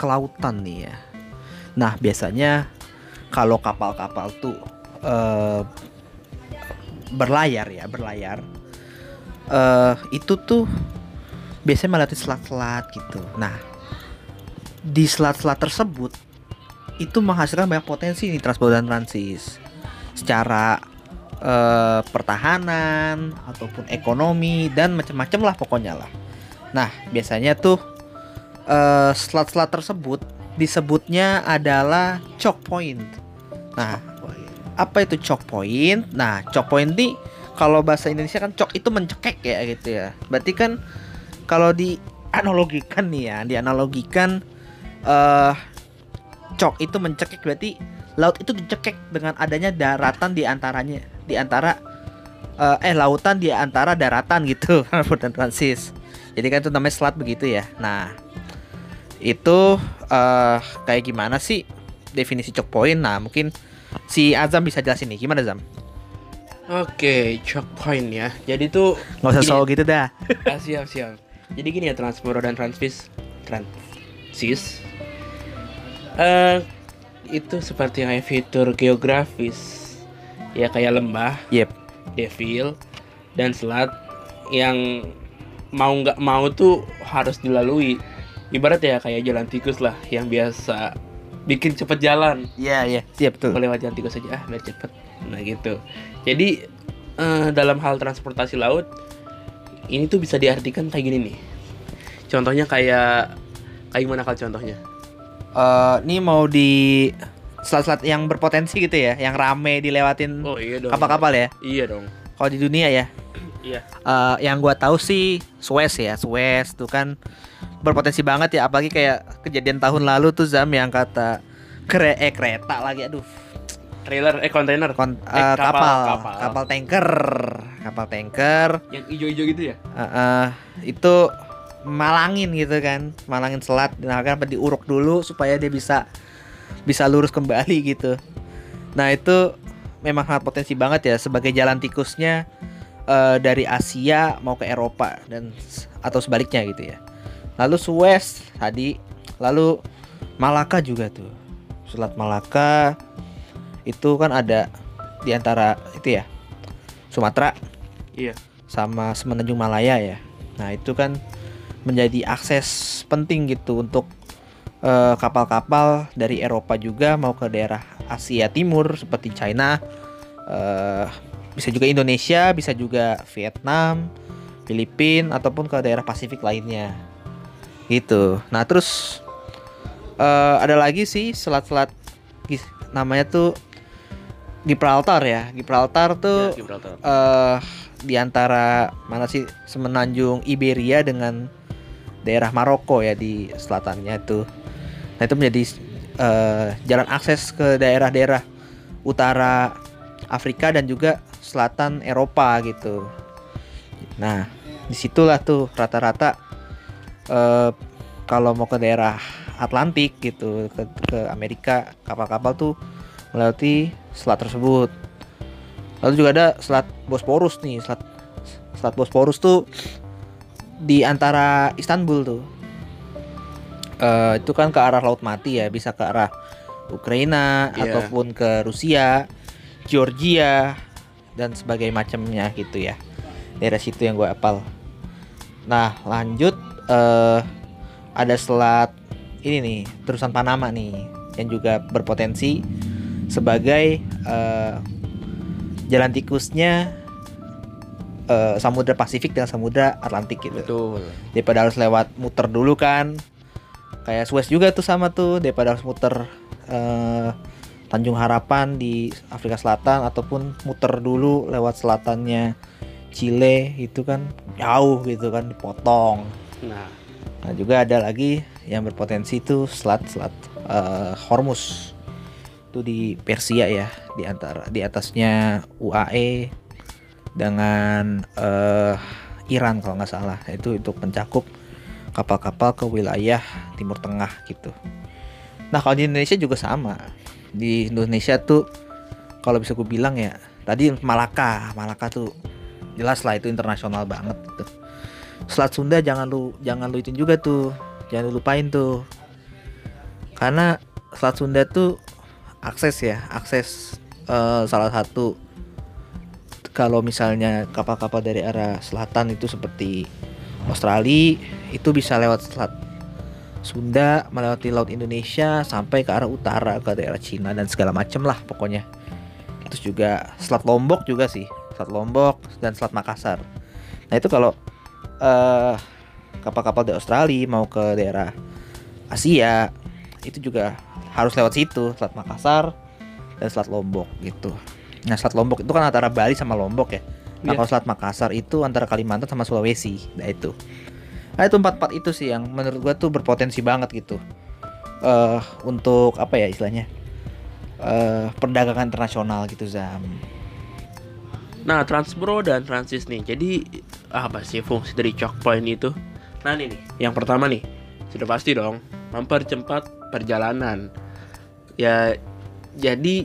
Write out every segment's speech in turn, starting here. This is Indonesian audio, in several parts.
kelautan nih ya Nah biasanya kalau kapal-kapal tuh uh, berlayar ya berlayar uh, Itu tuh biasanya melewati selat-selat gitu. Nah, di selat-selat tersebut itu menghasilkan banyak potensi nih transport dan transis secara eh, pertahanan ataupun ekonomi dan macam-macam lah pokoknya lah. Nah, biasanya tuh eh, selat-selat tersebut disebutnya adalah choke point. Nah, apa itu choke point? Nah, choke point ini kalau bahasa Indonesia kan cok itu mencekek ya gitu ya. Berarti kan kalau di analogikan nih ya, dianalogikan uh, cok itu mencekik berarti laut itu dicekek dengan adanya daratan di antaranya di antara uh, eh lautan di antara daratan gitu transis. Jadi kan itu namanya selat begitu ya. Nah, itu uh, kayak gimana sih definisi choke point? Nah, mungkin si Azam bisa jelasin nih. Gimana Azam? Oke, choke point ya. Jadi tuh nggak usah soal gitu dah. ah, siap siap jadi gini ya Transporo dan Transvis Transis uh, itu seperti kayak fitur geografis ya kayak lembah yep devil dan selat yang mau nggak mau tuh harus dilalui ibarat ya kayak jalan tikus lah yang biasa bikin cepet jalan. Iya yeah, iya yeah. siap tuh lewat jalan tikus saja ah biar cepet. Nah gitu. Jadi uh, dalam hal transportasi laut ini tuh bisa diartikan kayak gini nih. Contohnya kayak kayak gimana kalau contohnya? Uh, ini mau di selat-selat yang berpotensi gitu ya yang rame dilewatin oh, iya dong, kapal-kapal ya? Iya dong. Kalau di dunia ya iya. Uh, yang gua tahu sih Suez ya Suez tuh kan berpotensi banget ya apalagi kayak kejadian tahun lalu tuh Zam yang kata kere eh kereta lagi aduh. Trailer eh kontainer. Kon uh, eh, kapal, kapal kapal. kapal tanker kapal tanker. Yang hijau-hijau gitu ya? Uh, uh, itu malangin gitu kan malangin selat. Nah kan diuruk dulu supaya dia bisa bisa lurus kembali gitu. Nah itu memang sangat potensi banget ya sebagai jalan tikusnya uh, dari Asia mau ke Eropa dan atau sebaliknya gitu ya. Lalu Suez tadi lalu Malaka juga tuh. Selat Malaka itu kan ada di antara itu ya Sumatera iya. sama Semenanjung Malaya ya. Nah itu kan menjadi akses penting gitu untuk eh, kapal-kapal dari Eropa juga mau ke daerah Asia Timur seperti China, uh, bisa juga Indonesia, bisa juga Vietnam, Filipina ataupun ke daerah Pasifik lainnya. Gitu. Nah terus uh, ada lagi sih selat-selat namanya tuh Gibraltar ya. Gibraltar tuh ya, Gibraltar. Uh, di antara mana sih semenanjung Iberia dengan daerah Maroko ya di selatannya itu. Nah itu menjadi uh, jalan akses ke daerah-daerah utara Afrika dan juga selatan Eropa gitu. Nah di situlah tuh rata-rata uh, kalau mau ke daerah Atlantik gitu ke, ke Amerika kapal-kapal tuh melewati selat tersebut. Lalu juga ada selat Bosporus nih, selat selat Bosporus tuh di antara Istanbul tuh uh, itu kan ke arah laut mati ya bisa ke arah Ukraina yeah. ataupun ke Rusia Georgia dan sebagainya macamnya gitu ya daerah situ yang gue apal nah lanjut uh, ada selat ini nih terusan Panama nih yang juga berpotensi sebagai uh, jalan tikusnya uh, Samudra Pasifik dan Samudra Atlantik gitu. Betul. Daripada harus lewat muter dulu kan. Kayak Suez juga tuh sama tuh daripada harus muter uh, Tanjung Harapan di Afrika Selatan ataupun muter dulu lewat selatannya Chile itu kan jauh gitu kan dipotong. Nah, nah juga ada lagi yang berpotensi itu selat selat eh, Hormuz itu di Persia ya di antara di atasnya UAE dengan eh, Iran kalau nggak salah itu untuk mencakup kapal-kapal ke wilayah Timur Tengah gitu. Nah kalau di Indonesia juga sama di Indonesia tuh kalau bisa gue bilang ya tadi Malaka Malaka tuh jelas lah itu internasional banget gitu. Selat Sunda jangan lu jangan lu itu juga tuh jangan lu lupain tuh karena Selat Sunda tuh akses ya akses eh, salah satu kalau misalnya kapal-kapal dari arah selatan itu seperti Australia itu bisa lewat selat Sunda melewati laut Indonesia sampai ke arah utara ke daerah Cina dan segala macem lah pokoknya. Terus juga selat Lombok juga sih selat Lombok dan selat Makassar. Nah itu kalau eh, kapal-kapal dari Australia mau ke daerah Asia itu juga harus lewat situ selat Makassar dan selat Lombok gitu. Nah selat Lombok itu kan antara Bali sama Lombok ya. Nah Iya. kalau selat Makassar itu antara Kalimantan sama Sulawesi nah itu nah itu empat empat itu sih yang menurut gua tuh berpotensi banget gitu eh untuk apa ya istilahnya eh perdagangan internasional gitu Zam Nah, Transbro dan Transis nih. Jadi apa sih fungsi dari choke point itu? Nah, ini nih. Yang pertama nih, sudah pasti dong mempercepat perjalanan. Ya jadi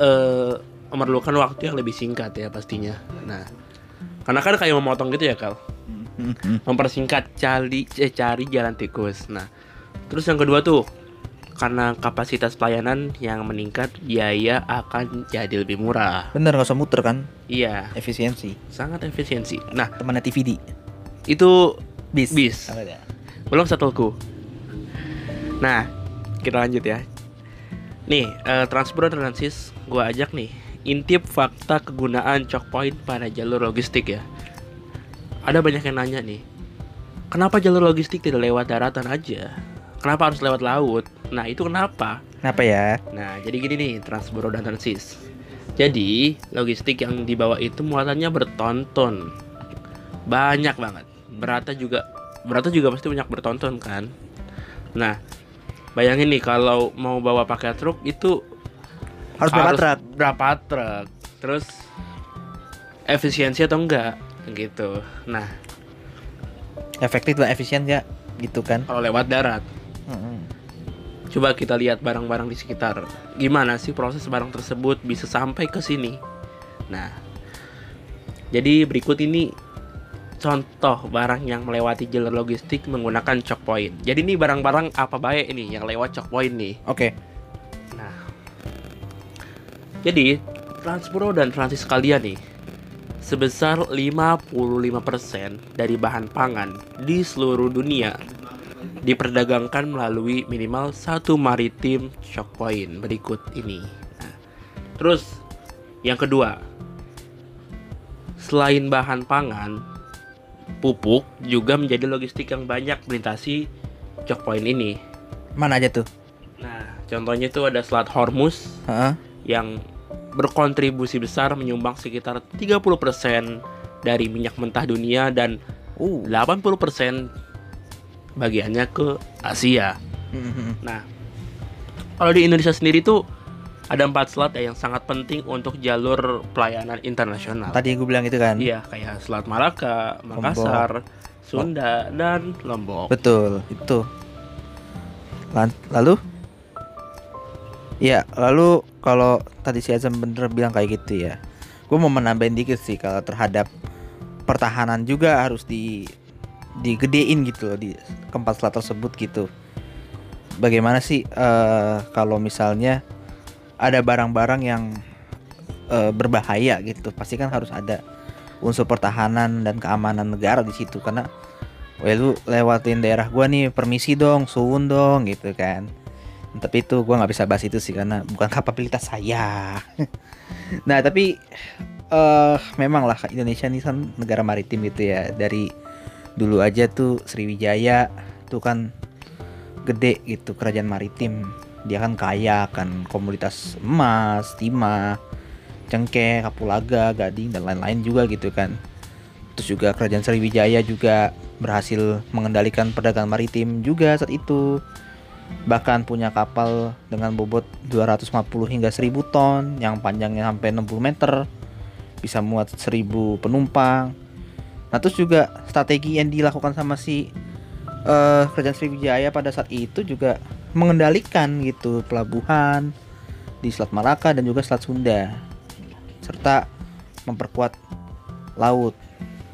eh memerlukan waktu yang lebih singkat ya pastinya. Nah, karena kan kayak memotong gitu ya, Kal. Mempersingkat cari eh, cari jalan tikus. Nah, terus yang kedua tuh karena kapasitas pelayanan yang meningkat, biaya akan jadi lebih murah. bener nggak usah muter kan Iya, efisiensi sangat efisiensi. Nah, temannya TVD itu bis Bis. Ya? belum satuku. Nah, kita lanjut ya. Nih, eh, Transpro Transis gua ajak nih intip fakta kegunaan choke point pada jalur logistik ya. Ada banyak yang nanya nih. Kenapa jalur logistik tidak lewat daratan aja? Kenapa harus lewat laut? Nah, itu kenapa? Kenapa ya? Nah, jadi gini nih, Transboro dan Transis. Jadi, logistik yang dibawa itu muatannya bertonton. Banyak banget. Beratnya juga beratnya juga pasti banyak bertonton kan. Nah, bayangin nih kalau mau bawa pakai truk itu Harus berapa truk? Berapa truk? Terus efisiensi atau enggak gitu. Nah, Efektif lah, efisien nggak? Gitu kan? kalau lewat darat. Coba kita lihat barang-barang di sekitar. Gimana sih proses barang tersebut bisa sampai ke sini? Nah, jadi berikut ini contoh barang yang melewati jalur logistik menggunakan choke point. Jadi ini barang-barang apa baik ini yang lewat choke point nih. Oke. Nah, jadi Transpro dan Transis kalian nih sebesar 55% dari bahan pangan di seluruh dunia diperdagangkan melalui minimal satu maritim choke point berikut ini. Nah, terus yang kedua, selain bahan pangan, pupuk juga menjadi logistik yang banyak melintasi choke point ini. Mana aja tuh? Nah, contohnya itu ada Selat Hormuz Heeh. yang berkontribusi besar menyumbang sekitar 30% dari minyak mentah dunia dan Uh. 80% bagiannya ke Asia. Mhm. Nah, kalau di Indonesia sendiri tuh ada empat selat ya yang sangat penting untuk jalur pelayanan internasional. Tadi gue bilang itu kan. Iya, kayak Selat Malaka, Makassar, Sunda, dan Lombok. Betul, itu. Lalu? Ya, lalu kalau tadi si Azam bener bilang kayak gitu ya. Gue mau menambahin dikit sih kalau terhadap pertahanan juga harus di digedein gitu loh di keempat selat tersebut gitu. Bagaimana sih eh, kalau misalnya ada barang-barang yang eh, berbahaya gitu, pasti kan harus ada unsur pertahanan dan keamanan negara di situ karena Wah lu lewatin daerah gua nih permisi dong suwun dong gitu kan tapi itu gua nggak bisa bahas itu sih karena bukan kapabilitas saya. Nah tapi eh memang lah Indonesia ini kan negara maritim gitu ya. Dari dulu aja tuh Sriwijaya tuh kan gede gitu kerajaan maritim. Dia kan kaya kan komoditas emas timah cengkeh kapulaga gading dan lain-lain juga gitu kan. Terus juga kerajaan Sriwijaya juga berhasil mengendalikan perdagangan maritim juga saat itu bahkan punya kapal dengan bobot 250 hingga 1000 ton yang panjangnya sampai 60 meter bisa muat 1000 penumpang. Nah terus juga strategi yang dilakukan sama si uh, kerajaan Sriwijaya pada saat itu juga mengendalikan gitu pelabuhan di Selat Malaka dan juga Selat Sunda serta memperkuat laut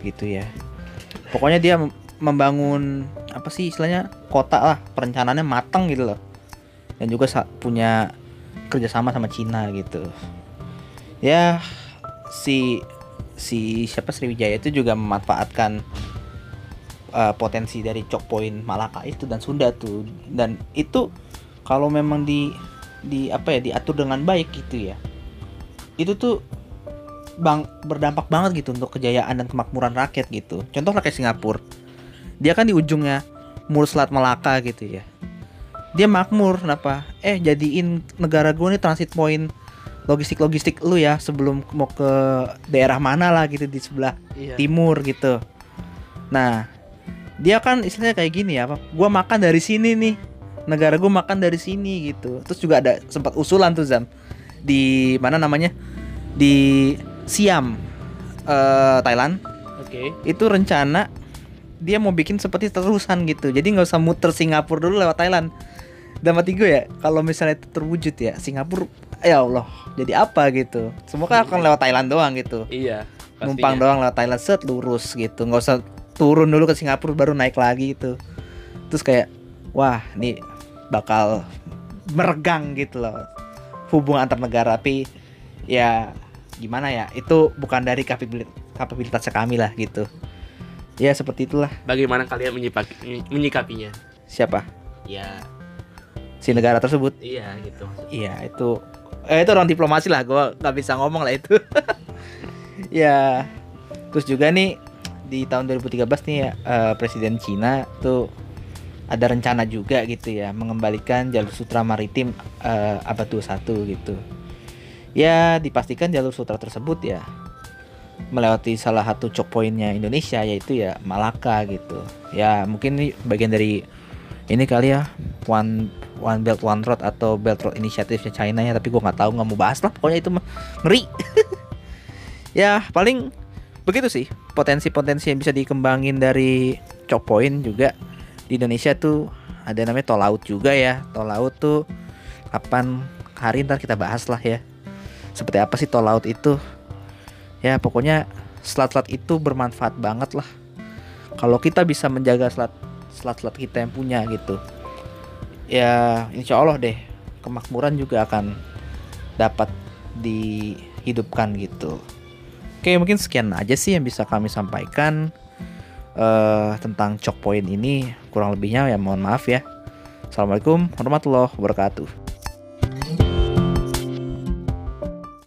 gitu ya. Pokoknya dia membangun apa sih istilahnya kota lah perencanaannya matang gitu loh. Dan juga punya kerjasama sama Cina gitu. Ya si si siapa Sriwijaya itu juga memanfaatkan uh, potensi dari Chok Point Malaka itu dan Sunda tuh. Dan itu kalau memang di di apa ya diatur dengan baik gitu ya itu tuh bang berdampak banget gitu untuk kejayaan dan kemakmuran rakyat gitu. Contoh kayak Singapura. Dia kan di ujungnya Mur Selat Melaka gitu ya. Dia makmur kenapa? Eh jadiin negara gue nih transit point logistik logistik lu ya sebelum mau ke daerah mana lah gitu di sebelah iya. timur gitu. Nah dia kan istilahnya kayak gini ya gue makan dari sini nih. Negara gue makan dari sini gitu. Terus juga ada sempat usulan tuh Zam di mana namanya? Di Siam uh, Thailand. Oke. Okay. itu rencana dia mau bikin seperti terusan gitu. Jadi nggak usah muter Singapura dulu lewat Thailand. Dan mati gue ya kalau misalnya itu terwujud ya Singapura ya Allah jadi apa gitu? Semoga akan lewat Thailand doang gitu. Iya pastinya. numpang doang lewat Thailand set lurus gitu. Nggak usah turun dulu ke Singapura baru naik lagi gitu. Terus kayak wah ini bakal meregang gitu loh hubungan antar negara. Tapi ya gimana ya itu bukan dari kapabilitasnya kami lah gitu ya seperti itulah. Bagaimana kalian menyikapinya? Siapa? Ya. Si negara tersebut? Iya gitu. Iya itu eh, itu orang diplomasi lah. Gue nggak bisa ngomong lah itu. Ya terus juga nih di tahun 2013 nih ya, uh, presiden Cina tuh ada rencana juga gitu ya mengembalikan jalur sutra maritim uh, abad 21 gitu. Ya dipastikan jalur sutra tersebut ya melewati salah satu choke pointnya Indonesia yaitu ya Malaka gitu. Ya mungkin ini bagian dari ini kali ya one one belt one road atau belt road initiative China ya tapi gue nggak tahu nggak mau bahas lah pokoknya itu mah ngeri. Ya paling begitu sih potensi-potensi yang bisa dikembangin dari choke point juga. Di Indonesia tuh ada namanya tol laut juga ya tol laut tuh kapan hari ntar kita bahas lah ya. Seperti apa sih tol laut itu ya pokoknya selat-selat itu bermanfaat banget lah. Kalau kita bisa menjaga selat selat-selat kita yang punya gitu ya insya Allah deh kemakmuran juga akan dapat dihidupkan gitu. Oke mungkin sekian aja sih yang bisa kami sampaikan uh, tentang cok point ini. Kurang lebihnya ya mohon maaf ya. Assalamualaikum warahmatullahi wabarakatuh